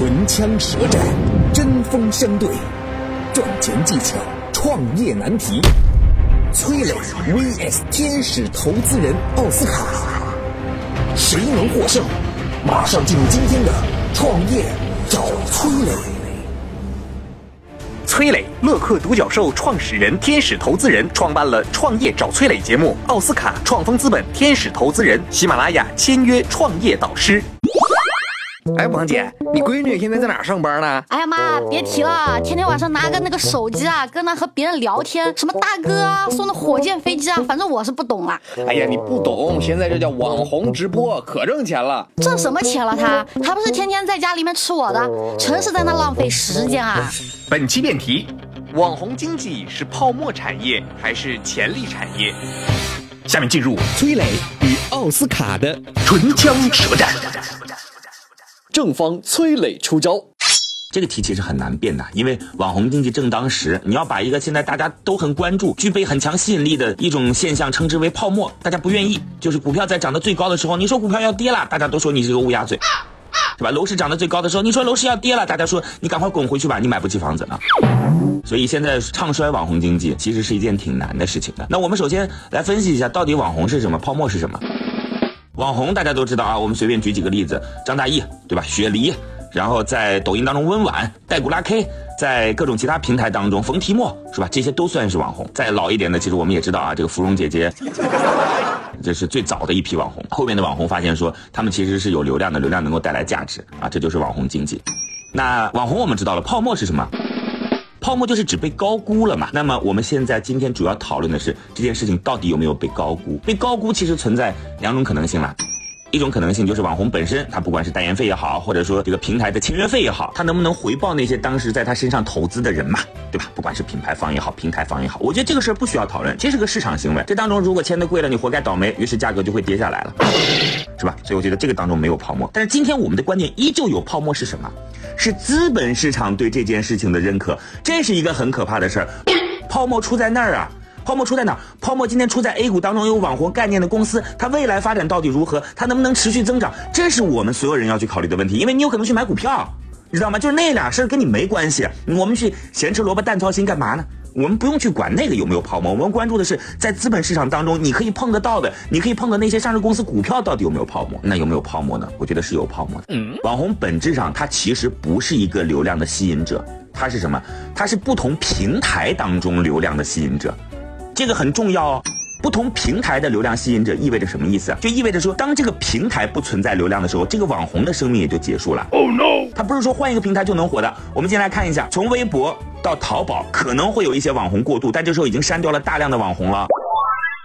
唇枪舌战，针锋相对，赚钱技巧，创业难题。崔磊 vs 天使投资人奥斯卡，谁能获胜？马上进入今天的创业找崔磊。崔磊，乐客独角兽创始人、天使投资人，创办了《创业找崔磊》节目。奥斯卡创丰资本天使投资人，喜马拉雅签约创业导师。哎，王姐，你闺女现在在哪上班呢？哎呀妈，别提了，天天晚上拿个那个手机啊，搁那和别人聊天，什么大哥啊，送的火箭飞机啊，反正我是不懂了。哎呀，你不懂，现在这叫网红直播，可挣钱了。挣什么钱了他？他不是天天在家里面吃我的，纯是在那浪费时间啊！本期辩题：网红经济是泡沫产业还是潜力产业？下面进入崔磊与奥斯卡的唇枪舌战。正方崔磊出招，这个题其实很难辩的，因为网红经济正当时，你要把一个现在大家都很关注、具备很强吸引力的一种现象称之为泡沫，大家不愿意。就是股票在涨得最高的时候，你说股票要跌了，大家都说你是个乌鸦嘴，是吧？楼市涨得最高的时候，你说楼市要跌了，大家说你赶快滚回去吧，你买不起房子了。所以现在唱衰网红经济其实是一件挺难的事情的。那我们首先来分析一下，到底网红是什么，泡沫是什么？网红大家都知道啊，我们随便举几个例子，张大奕对吧？雪梨，然后在抖音当中温婉，带古拉 K，在各种其他平台当中冯提莫是吧？这些都算是网红。再老一点的，其实我们也知道啊，这个芙蓉姐姐，这是最早的一批网红。后面的网红发现说，他们其实是有流量的，流量能够带来价值啊，这就是网红经济。那网红我们知道了，泡沫是什么？泡沫就是指被高估了嘛？那么我们现在今天主要讨论的是这件事情到底有没有被高估？被高估其实存在两种可能性啦。一种可能性就是网红本身，他不管是代言费也好，或者说这个平台的签约费也好，他能不能回报那些当时在他身上投资的人嘛？对吧？不管是品牌方也好，平台方也好，我觉得这个事儿不需要讨论，这是个市场行为。这当中如果签的贵了，你活该倒霉，于是价格就会跌下来了，是吧？所以我觉得这个当中没有泡沫。但是今天我们的观点依旧有泡沫是什么？是资本市场对这件事情的认可，这是一个很可怕的事儿。泡沫出在那儿啊。泡沫出在哪？泡沫今天出在 A 股当中有网红概念的公司，它未来发展到底如何？它能不能持续增长？这是我们所有人要去考虑的问题。因为你有可能去买股票，你知道吗？就是那俩事儿跟你没关系。我们去咸吃萝卜淡操心干嘛呢？我们不用去管那个有没有泡沫，我们关注的是在资本市场当中你可以碰得到的，你可以碰的那些上市公司股票到底有没有泡沫？那有没有泡沫呢？我觉得是有泡沫的。嗯，网红本质上它其实不是一个流量的吸引者，它是什么？它是不同平台当中流量的吸引者。这个很重要哦，不同平台的流量吸引者意味着什么意思啊？就意味着说，当这个平台不存在流量的时候，这个网红的生命也就结束了。Oh no！他不是说换一个平台就能火的。我们先来看一下，从微博到淘宝可能会有一些网红过渡，但这时候已经删掉了大量的网红了。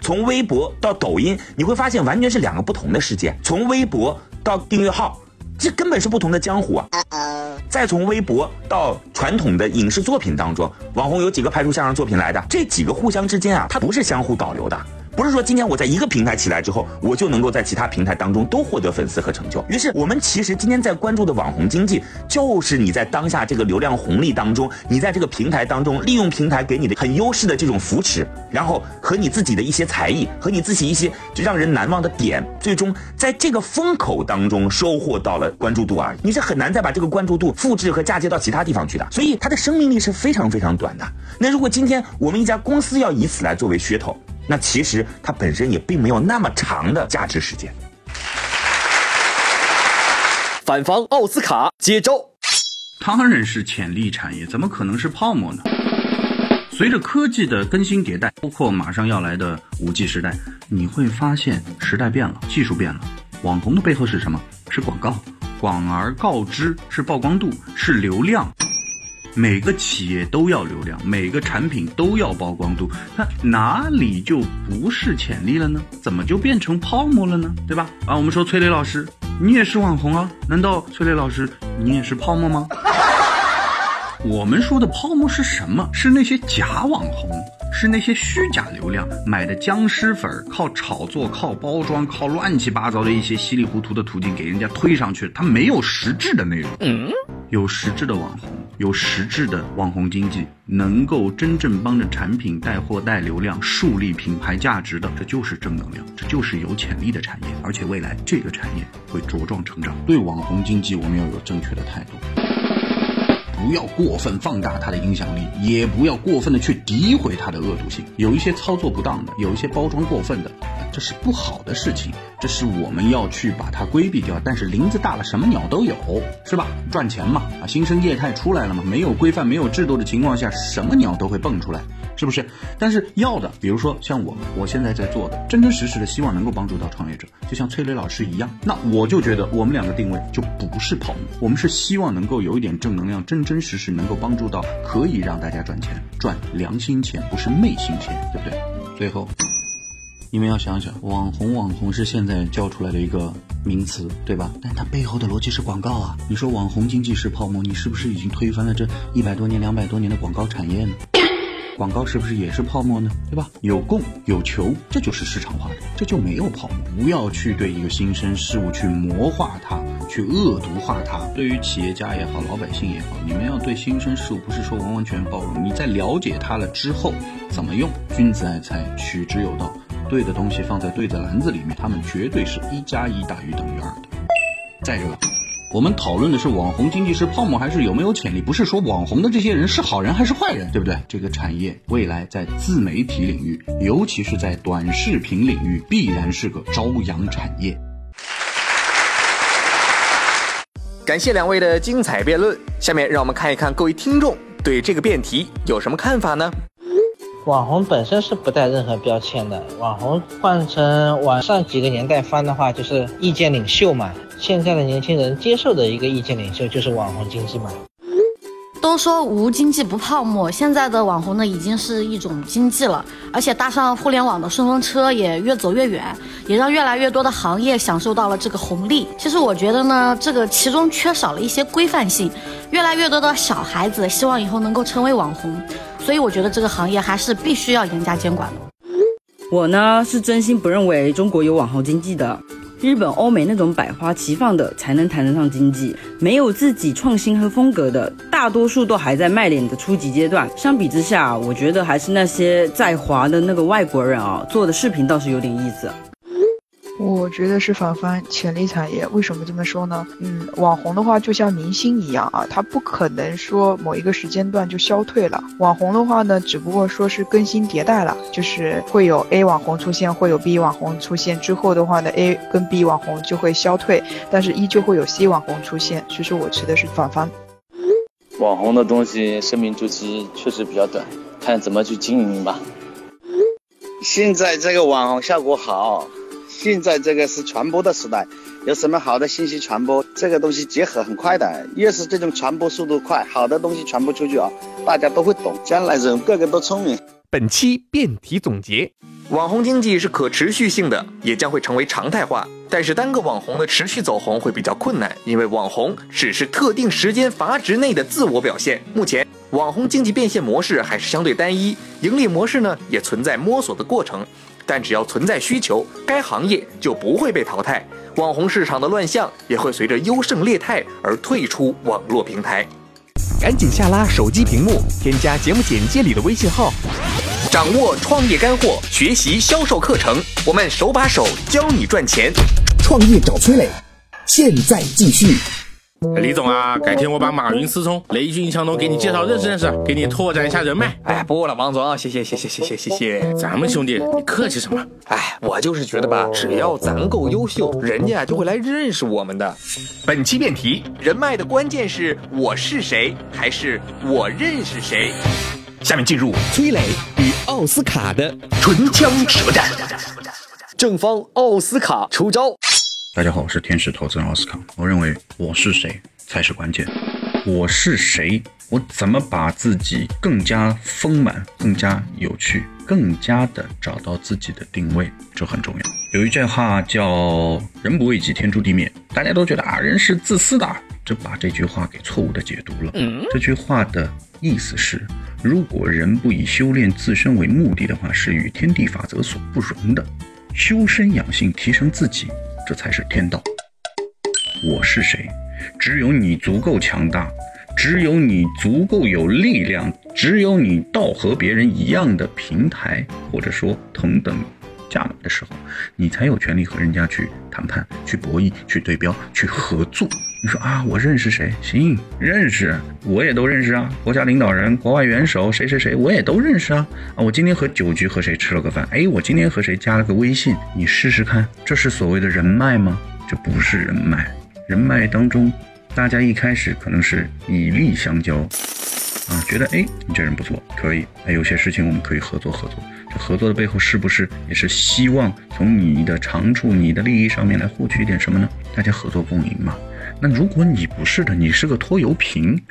从微博到抖音，你会发现完全是两个不同的世界。从微博到订阅号。这根本是不同的江湖啊！再从微博到传统的影视作品当中，网红有几个拍出相声作品来的？这几个互相之间啊，它不是相互导流的。不是说今天我在一个平台起来之后，我就能够在其他平台当中都获得粉丝和成就。于是我们其实今天在关注的网红经济，就是你在当下这个流量红利当中，你在这个平台当中利用平台给你的很优势的这种扶持，然后和你自己的一些才艺和你自己一些就让人难忘的点，最终在这个风口当中收获到了关注度而已。你是很难再把这个关注度复制和嫁接到其他地方去的，所以它的生命力是非常非常短的。那如果今天我们一家公司要以此来作为噱头。那其实它本身也并没有那么长的价值时间。反方奥斯卡接招，当然是潜力产业，怎么可能是泡沫呢？随着科技的更新迭代，包括马上要来的五 G 时代，你会发现时代变了，技术变了。网红的背后是什么？是广告，广而告之，是曝光度，是流量。每个企业都要流量，每个产品都要曝光度，那哪里就不是潜力了呢？怎么就变成泡沫了呢？对吧？啊，我们说崔磊老师，你也是网红啊？难道崔磊老师你也是泡沫吗？我们说的泡沫是什么？是那些假网红。是那些虚假流量买的僵尸粉，靠炒作、靠包装、靠乱七八糟的一些稀里糊涂的途径给人家推上去，它没有实质的内容。嗯，有实质的网红，有实质的网红经济，能够真正帮着产品带货、带流量、树立品牌价值的，这就是正能量，这就是有潜力的产业。而且未来这个产业会茁壮成长。对网红经济，我们要有正确的态度。不要过分放大它的影响力，也不要过分的去诋毁它的恶毒性。有一些操作不当的，有一些包装过分的，这是不好的事情，这是我们要去把它规避掉。但是林子大了，什么鸟都有，是吧？赚钱嘛，啊，新生业态出来了嘛，没有规范、没有制度的情况下，什么鸟都会蹦出来。是不是？但是要的，比如说像我，我现在在做的，真真实实的希望能够帮助到创业者，就像崔磊老师一样。那我就觉得我们两个定位就不是泡沫，我们是希望能够有一点正能量，真正真实是能够帮助到可以让大家赚钱，赚良心钱，不是昧心钱，对不对？最后，你们要想想，网红网红是现在教出来的一个名词，对吧？但它背后的逻辑是广告啊。你说网红经济是泡沫，你是不是已经推翻了这一百多年、两百多年的广告产业呢？广告是不是也是泡沫呢？对吧？有供有求，这就是市场化的，这就没有泡沫。不要去对一个新生事物去魔化它，去恶毒化它。对于企业家也好，老百姓也好，你们要对新生事物不是说完完全包容，你在了解它了之后怎么用？君子爱财，取之有道。对的东西放在对的篮子里面，他们绝对是一加一大于等于二的。再者。我们讨论的是网红经济是泡沫还是有没有潜力，不是说网红的这些人是好人还是坏人，对不对？这个产业未来在自媒体领域，尤其是在短视频领域，必然是个朝阳产业。感谢两位的精彩辩论，下面让我们看一看各位听众对这个辩题有什么看法呢？网红本身是不带任何标签的，网红换成往上几个年代翻的话，就是意见领袖嘛。现在的年轻人接受的一个意见领袖就是网红经济嘛。都说无经济不泡沫，现在的网红呢已经是一种经济了，而且搭上互联网的顺风车也越走越远，也让越来越多的行业享受到了这个红利。其实我觉得呢，这个其中缺少了一些规范性，越来越多的小孩子希望以后能够成为网红，所以我觉得这个行业还是必须要严加监管的。我呢是真心不认为中国有网红经济的。日本、欧美那种百花齐放的才能谈得上经济，没有自己创新和风格的，大多数都还在卖脸的初级阶段。相比之下，我觉得还是那些在华的那个外国人啊做的视频倒是有点意思。我觉得是反方潜力产业，为什么这么说呢？嗯，网红的话就像明星一样啊，他不可能说某一个时间段就消退了。网红的话呢，只不过说是更新迭代了，就是会有 A 网红出现，会有 B 网红出现之后的话呢，A 跟 B 网红就会消退，但是依旧会有 C 网红出现。所以说我持的是反方。网红的东西生命周期确实比较短，看怎么去经营吧。现在这个网红效果好。现在这个是传播的时代，有什么好的信息传播，这个东西结合很快的。越是这种传播速度快，好的东西传播出去啊，大家都会懂。将来人个个都聪明。本期辩题总结：网红经济是可持续性的，也将会成为常态化。但是单个网红的持续走红会比较困难，因为网红只是特定时间阀值内的自我表现。目前网红经济变现模式还是相对单一，盈利模式呢也存在摸索的过程。但只要存在需求，该行业就不会被淘汰。网红市场的乱象也会随着优胜劣汰而退出网络平台。赶紧下拉手机屏幕，添加节目简介里的微信号，掌握创业干货，学习销售课程，我们手把手教你赚钱。创业找崔磊，现在继续。李总啊，改天我把马云、思聪、雷军、强东给你介绍认识认识，给你拓展一下人脉。哎，不了，王总，谢谢谢谢谢谢谢谢。咱们兄弟，你客气什么？哎，我就是觉得吧，只要咱够优秀，人家就会来认识我们的。本期辩题：人脉的关键是我是谁，还是我认识谁？下面进入崔磊与奥斯卡的唇枪舌战。正方奥斯卡出招。大家好，我是天使投资人奥斯卡。我认为我是谁才是关键。我是谁？我怎么把自己更加丰满、更加有趣、更加的找到自己的定位？这很重要。有一句话叫“人不为己，天诛地灭”。大家都觉得啊，人是自私的，就把这句话给错误的解读了。这句话的意思是，如果人不以修炼自身为目的的话，是与天地法则所不容的。修身养性，提升自己。这才是天道。我是谁？只有你足够强大，只有你足够有力量，只有你到和别人一样的平台，或者说同等价码的时候，你才有权利和人家去谈判、去博弈、去对标、去合作。你说啊，我认识谁？行，认识，我也都认识啊。国家领导人、国外元首，谁谁谁，我也都认识啊。啊，我今天和酒局和谁吃了个饭？哎，我今天和谁加了个微信？你试试看，这是所谓的人脉吗？这不是人脉。人脉当中，大家一开始可能是以利相交，啊，觉得哎，你这人不错，可以，哎，有些事情我们可以合作合作。合作的背后是不是也是希望从你的长处、你的利益上面来获取一点什么呢？大家合作共赢嘛。那如果你不是的，你是个拖油瓶，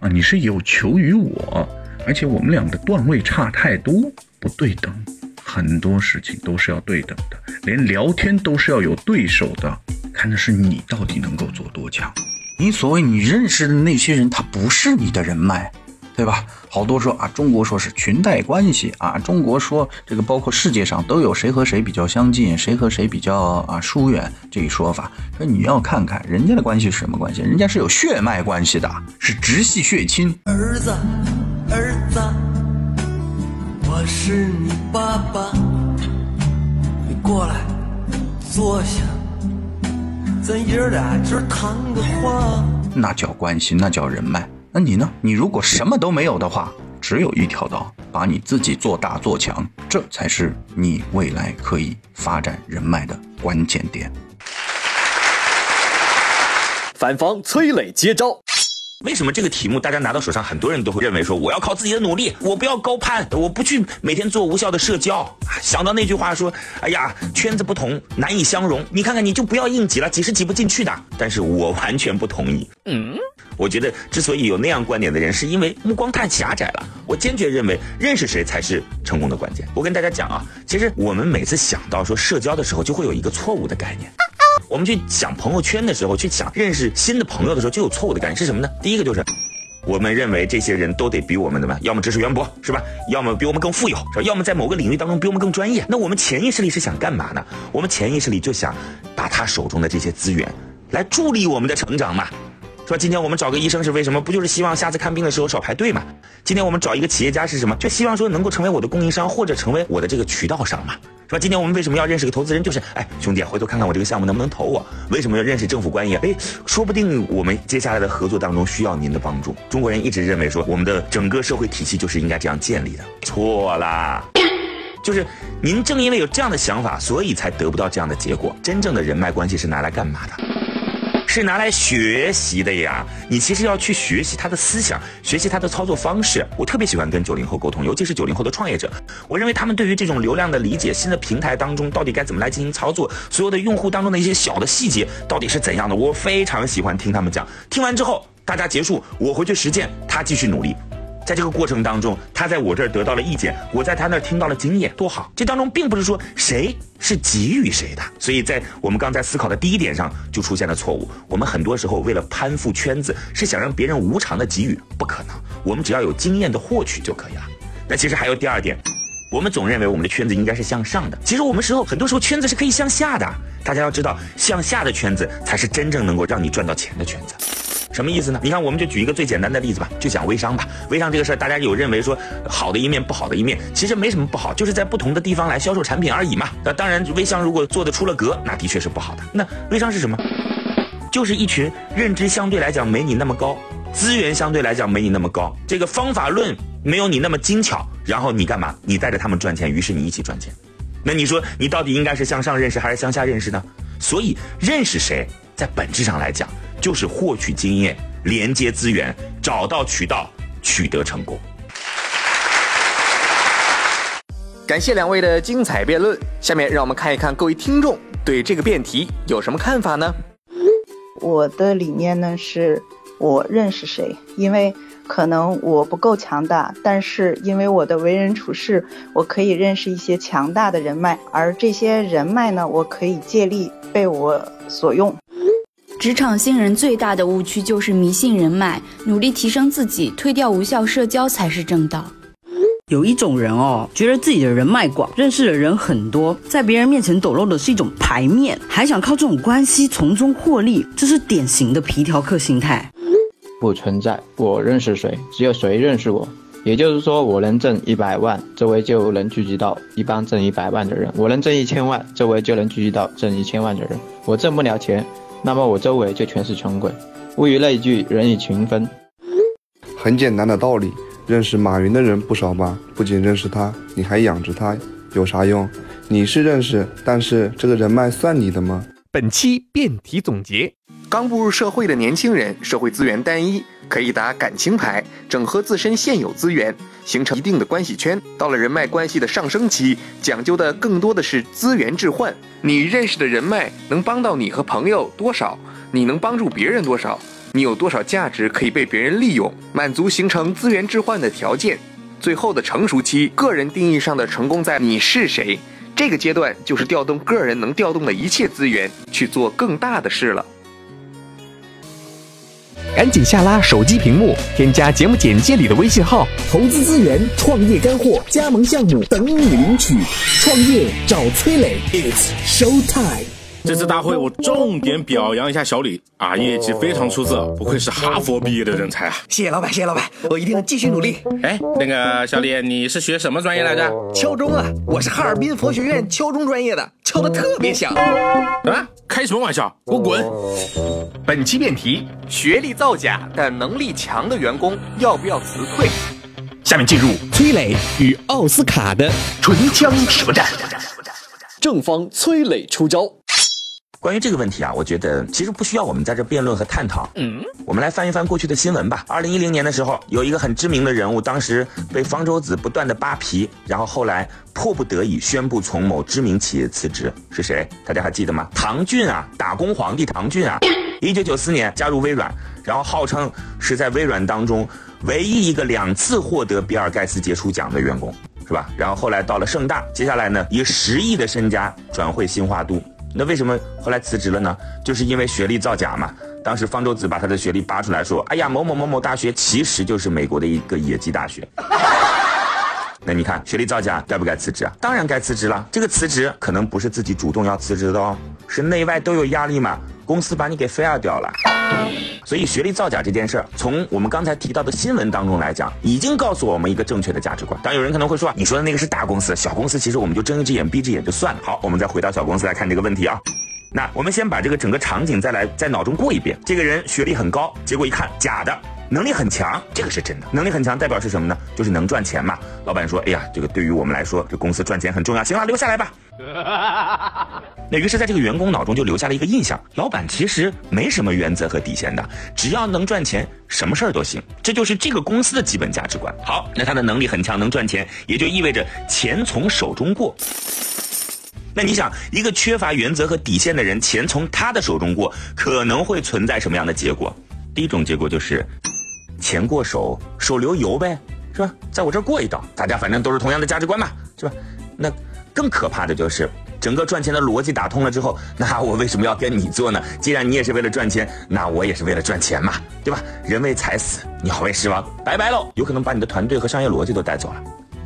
啊，你是有求于我，而且我们俩的段位差太多，不对等，很多事情都是要对等的，连聊天都是要有对手的，看的是你到底能够做多强。你所谓你认识的那些人，他不是你的人脉。对吧？好多说啊，中国说是裙带关系啊，中国说这个包括世界上都有谁和谁比较相近，谁和谁比较啊疏远这一说法。说你要看看人家的关系是什么关系，人家是有血脉关系的，是直系血亲。儿子，儿子，我是你爸爸，你过来坐下，咱爷俩今儿谈个话。那叫关系，那叫人脉。那你呢？你如果什么都没有的话，只有一条道，把你自己做大做强，这才是你未来可以发展人脉的关键点。反方崔磊接招。为什么这个题目大家拿到手上，很多人都会认为说我要靠自己的努力，我不要高攀，我不去每天做无效的社交。想到那句话说，哎呀，圈子不同，难以相融。你看看，你就不要硬挤了，挤是挤不进去的。但是我完全不同意。嗯，我觉得之所以有那样观点的人，是因为目光太狭窄了。我坚决认为，认识谁才是成功的关键。我跟大家讲啊，其实我们每次想到说社交的时候，就会有一个错误的概念。我们去想朋友圈的时候，去想认识新的朋友的时候，就有错误的感觉是什么呢？第一个就是，我们认为这些人都得比我们怎么样？要么知识渊博，是吧？要么比我们更富有，要么在某个领域当中比我们更专业。那我们潜意识里是想干嘛呢？我们潜意识里就想把他手中的这些资源来助力我们的成长嘛。说今天我们找个医生是为什么？不就是希望下次看病的时候少排队嘛？今天我们找一个企业家是什么？就希望说能够成为我的供应商或者成为我的这个渠道商嘛？是吧？今天我们为什么要认识个投资人？就是哎，兄弟，回头看看我这个项目能不能投我？为什么要认识政府官员？哎，说不定我们接下来的合作当中需要您的帮助。中国人一直认为说我们的整个社会体系就是应该这样建立的，错啦！就是您正因为有这样的想法，所以才得不到这样的结果。真正的人脉关系是拿来干嘛的？是拿来学习的呀！你其实要去学习他的思想，学习他的操作方式。我特别喜欢跟九零后沟通，尤其是九零后的创业者。我认为他们对于这种流量的理解，新的平台当中到底该怎么来进行操作，所有的用户当中的一些小的细节到底是怎样的，我非常喜欢听他们讲。听完之后，大家结束，我回去实践，他继续努力。在这个过程当中，他在我这儿得到了意见，我在他那儿听到了经验，多好！这当中并不是说谁是给予谁的，所以在我们刚才思考的第一点上就出现了错误。我们很多时候为了攀附圈子，是想让别人无偿的给予，不可能。我们只要有经验的获取就可以了。那其实还有第二点，我们总认为我们的圈子应该是向上的，其实我们时候很多时候圈子是可以向下的。大家要知道，向下的圈子才是真正能够让你赚到钱的圈子。什么意思呢？你看，我们就举一个最简单的例子吧，就讲微商吧。微商这个事儿，大家有认为说好的一面，不好的一面，其实没什么不好，就是在不同的地方来销售产品而已嘛。那当然，微商如果做的出了格，那的确是不好的。那微商是什么？就是一群认知相对来讲没你那么高，资源相对来讲没你那么高，这个方法论没有你那么精巧，然后你干嘛？你带着他们赚钱，于是你一起赚钱。那你说你到底应该是向上认识还是向下认识呢？所以认识谁，在本质上来讲。就是获取经验、连接资源、找到渠道、取得成功。感谢两位的精彩辩论。下面让我们看一看各位听众对这个辩题有什么看法呢？我的理念呢是，我认识谁，因为可能我不够强大，但是因为我的为人处事，我可以认识一些强大的人脉，而这些人脉呢，我可以借力被我所用。职场新人最大的误区就是迷信人脉，努力提升自己，推掉无效社交才是正道。有一种人哦，觉得自己的人脉广，认识的人很多，在别人面前抖露的是一种牌面，还想靠这种关系从中获利，这是典型的皮条客心态。不存在，我认识谁，只有谁认识我。也就是说，我能挣一百万，周围就能聚集到一帮挣一百万的人；我能挣一千万，周围就能聚集到挣一千万的人。我挣不了钱，那么我周围就全是穷鬼。物以类聚，人以群分。很简单的道理，认识马云的人不少吧？不仅认识他，你还养着他，有啥用？你是认识，但是这个人脉算你的吗？本期辩题总结：刚步入社会的年轻人，社会资源单一。可以打感情牌，整合自身现有资源，形成一定的关系圈。到了人脉关系的上升期，讲究的更多的是资源置换。你认识的人脉能帮到你和朋友多少？你能帮助别人多少？你有多少价值可以被别人利用？满足形成资源置换的条件。最后的成熟期，个人定义上的成功在你是谁。这个阶段就是调动个人能调动的一切资源去做更大的事了。赶紧下拉手机屏幕，添加节目简介里的微信号，投资资源、创业干货、加盟项目等你领取。创业找崔磊，It's show time。这次大会我重点表扬一下小李啊，业绩非常出色，不愧是哈佛毕业的人才啊！谢谢老板，谢谢老板，我一定继续努力。哎，那个小李，你是学什么专业来着？敲钟啊，我是哈尔滨佛学院敲钟专业的，敲的特别响。啊，开什么玩笑？给我滚！本期辩题：学历造假但能力强的员工要不要辞退？下面进入崔磊与奥斯卡的唇枪舌战。正方崔磊出招。关于这个问题啊，我觉得其实不需要我们在这辩论和探讨。嗯，我们来翻一翻过去的新闻吧。二零一零年的时候，有一个很知名的人物，当时被方舟子不断的扒皮，然后后来迫不得已宣布从某知名企业辞职，是谁？大家还记得吗？唐骏啊，打工皇帝唐骏啊，一九九四年加入微软，然后号称是在微软当中唯一一个两次获得比尔盖茨杰出奖的员工，是吧？然后后来到了盛大，接下来呢，以十亿的身家转会新华都。那为什么后来辞职了呢？就是因为学历造假嘛。当时方舟子把他的学历扒出来说：“哎呀，某某某某大学其实就是美国的一个野鸡大学。”那你看学历造假该不该辞职啊？当然该辞职了。这个辞职可能不是自己主动要辞职的哦，是内外都有压力嘛。公司把你给 fire 掉了，所以学历造假这件事儿，从我们刚才提到的新闻当中来讲，已经告诉我们一个正确的价值观。当然，有人可能会说，你说的那个是大公司，小公司其实我们就睁一只眼闭一只眼就算了。好，我们再回到小公司来看这个问题啊。那我们先把这个整个场景再来在脑中过一遍。这个人学历很高，结果一看假的，能力很强，这个是真的。能力很强代表是什么呢？就是能赚钱嘛。老板说，哎呀，这个对于我们来说，这公司赚钱很重要。行了，留下来吧。那于是，在这个员工脑中就留下了一个印象：老板其实没什么原则和底线的，只要能赚钱，什么事儿都行。这就是这个公司的基本价值观。好，那他的能力很强，能赚钱，也就意味着钱从手中过。那你想，一个缺乏原则和底线的人，钱从他的手中过，可能会存在什么样的结果？第一种结果就是，钱过手，手留油呗，是吧？在我这儿过一道，大家反正都是同样的价值观嘛，是吧？那。更可怕的就是，整个赚钱的逻辑打通了之后，那我为什么要跟你做呢？既然你也是为了赚钱，那我也是为了赚钱嘛，对吧？人为财死，鸟为食亡，拜拜喽！有可能把你的团队和商业逻辑都带走了。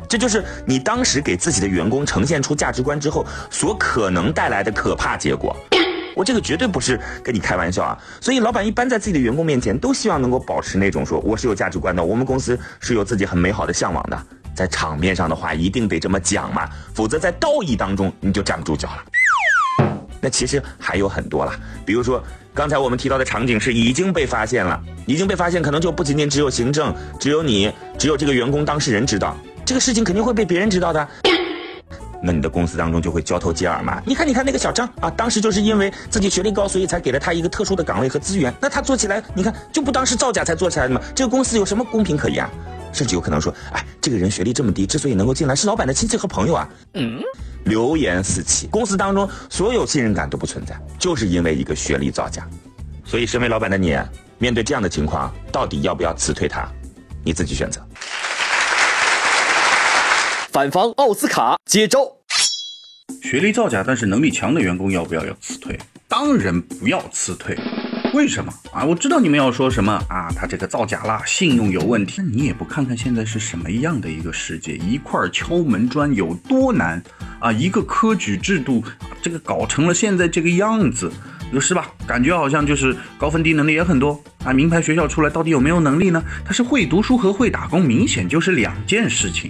这就是你当时给自己的员工呈现出价值观之后所可能带来的可怕结果。我这个绝对不是跟你开玩笑啊！所以老板一般在自己的员工面前都希望能够保持那种说我是有价值观的，我们公司是有自己很美好的向往的。在场面上的话，一定得这么讲嘛，否则在道义当中你就站不住脚了。那其实还有很多了，比如说刚才我们提到的场景是已经被发现了，已经被发现，可能就不仅仅只有行政，只有你，只有这个员工当事人知道，这个事情肯定会被别人知道的。那你的公司当中就会交头接耳嘛？你看，你看那个小张啊，当时就是因为自己学历高，所以才给了他一个特殊的岗位和资源。那他做起来，你看就不当是造假才做起来的吗？这个公司有什么公平可言？甚至有可能说，哎，这个人学历这么低，之所以能够进来，是老板的亲戚和朋友啊。嗯，流言四起，公司当中所有信任感都不存在，就是因为一个学历造假。所以，身为老板的你，面对这样的情况，到底要不要辞退他？你自己选择。反方奥斯卡接招，学历造假但是能力强的员工要不要要辞退？当然不要辞退。为什么啊？我知道你们要说什么啊？他这个造假啦，信用有问题。那你也不看看现在是什么样的一个世界？一块敲门砖有多难啊？一个科举制度，这个搞成了现在这个样子，你说是吧？感觉好像就是高分低能力也很多啊。名牌学校出来到底有没有能力呢？他是会读书和会打工，明显就是两件事情。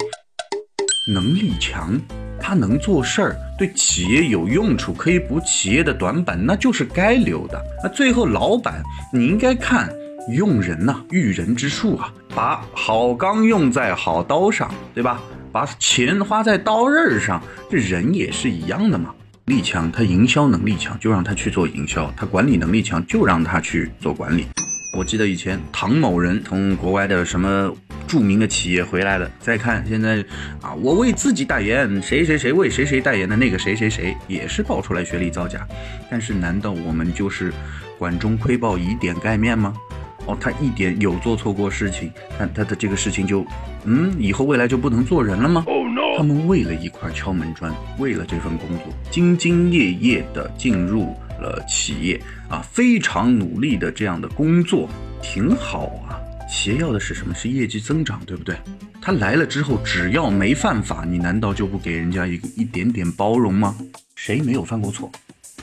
能力强，他能做事儿，对企业有用处，可以补企业的短板，那就是该留的。那最后老板，你应该看用人呐，育人之术啊，把好钢用在好刀上，对吧？把钱花在刀刃上，这人也是一样的嘛。力强，他营销能力强，就让他去做营销；他管理能力强，就让他去做管理。我记得以前唐某人从国外的什么著名的企业回来了，再看现在啊，我为自己代言，谁谁谁为谁谁代言的那个谁谁谁也是爆出来学历造假。但是难道我们就是管中窥豹，以点盖面吗？哦，他一点有做错过事情，但他的这个事情就，嗯，以后未来就不能做人了吗？他们为了一块敲门砖，为了这份工作，兢兢业业的进入了企业啊，非常努力的这样的工作，挺好啊。企业要的是什么？是业绩增长，对不对？他来了之后，只要没犯法，你难道就不给人家一个一点点包容吗？谁没有犯过错？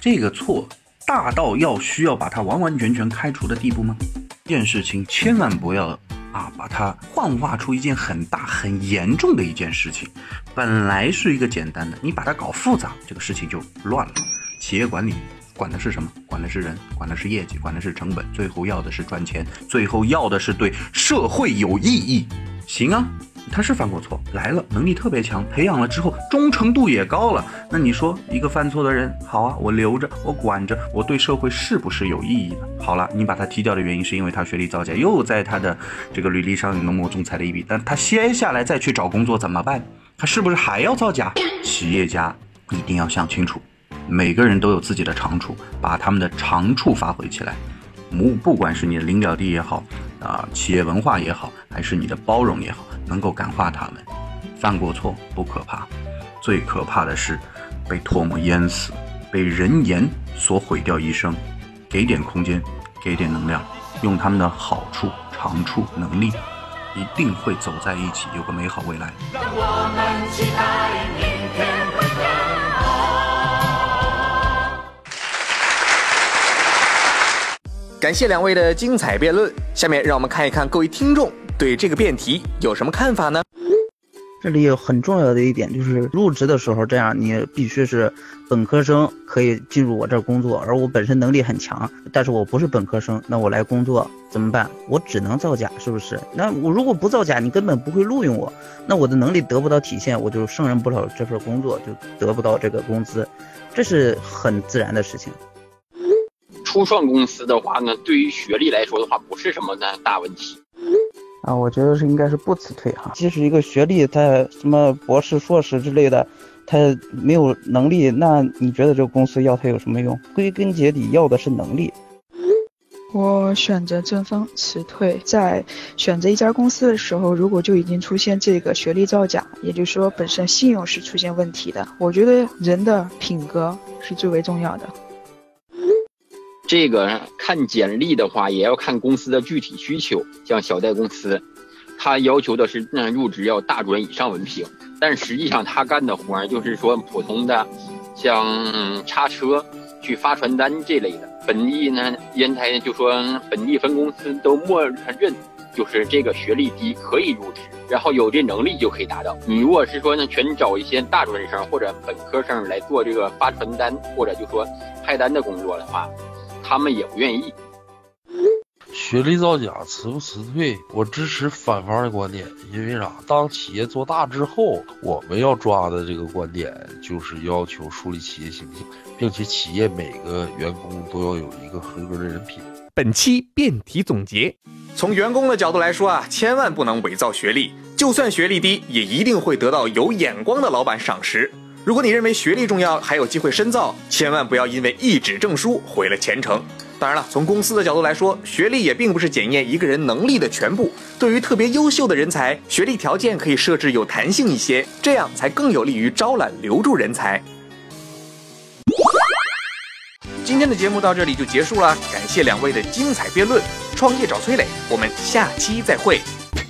这个错大到要需要把他完完全全开除的地步吗？这件事情千万不要。啊，把它幻化出一件很大很严重的一件事情，本来是一个简单的，你把它搞复杂，这个事情就乱了。企业管理管的是什么？管的是人，管的是业绩，管的是成本，最后要的是赚钱，最后要的是对社会有意义。行啊。他是犯过错，来了，能力特别强，培养了之后忠诚度也高了。那你说一个犯错的人，好啊，我留着，我管着，我对社会是不是有意义呢？好了，你把他踢掉的原因是因为他学历造假，又在他的这个履历上浓墨重彩了一笔。但他接下来再去找工作怎么办？他是不是还要造假？企业家一定要想清楚，每个人都有自己的长处，把他们的长处发挥起来。不不管是你的领导力也好，啊，企业文化也好，还是你的包容也好。能够感化他们，犯过错不可怕，最可怕的是被唾沫淹死，被人言所毁掉一生。给点空间，给点能量，用他们的好处、长处、能力，一定会走在一起，有个美好未来。让我们期待明感谢两位的精彩辩论，下面让我们看一看各位听众。对这个辩题有什么看法呢？这里有很重要的一点就是入职的时候，这样你必须是本科生可以进入我这儿工作，而我本身能力很强，但是我不是本科生，那我来工作怎么办？我只能造假，是不是？那我如果不造假，你根本不会录用我，那我的能力得不到体现，我就胜任不了这份工作，就得不到这个工资，这是很自然的事情。初创公司的话呢，对于学历来说的话，不是什么呢大问题。啊，我觉得是应该是不辞退哈。即使一个学历，他什么博士、硕士之类的，他没有能力，那你觉得这个公司要他有什么用？归根结底要的是能力。我选择正方辞退。在选择一家公司的时候，如果就已经出现这个学历造假，也就是说本身信用是出现问题的，我觉得人的品格是最为重要的。这个看简历的话，也要看公司的具体需求。像小贷公司，他要求的是嗯入职要大专以上文凭，但实际上他干的活儿就是说普通的，像叉车、去发传单这类的。本地呢，烟台就说本地分公司都默认就是这个学历低可以入职，然后有这能力就可以达到。你如果是说呢，全找一些大专生或者本科生来做这个发传单或者就说派单的工作的话。他们也不愿意。学历造假辞不辞退？我支持反方的观点，因为啥？当企业做大之后，我们要抓的这个观点就是要求树立企业形象，并且企业每个员工都要有一个合格的人品。本期辩题总结：从员工的角度来说啊，千万不能伪造学历，就算学历低，也一定会得到有眼光的老板赏识。如果你认为学历重要，还有机会深造，千万不要因为一纸证书毁了前程。当然了，从公司的角度来说，学历也并不是检验一个人能力的全部。对于特别优秀的人才，学历条件可以设置有弹性一些，这样才更有利于招揽留住人才。今天的节目到这里就结束了，感谢两位的精彩辩论。创业找崔磊，我们下期再会。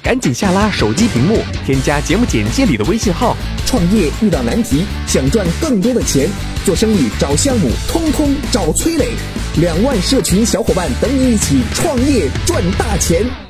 赶紧下拉手机屏幕，添加节目简介里的微信号。创业遇到难题，想赚更多的钱，做生意找项目，通通找崔磊。两万社群小伙伴等你一起创业赚大钱。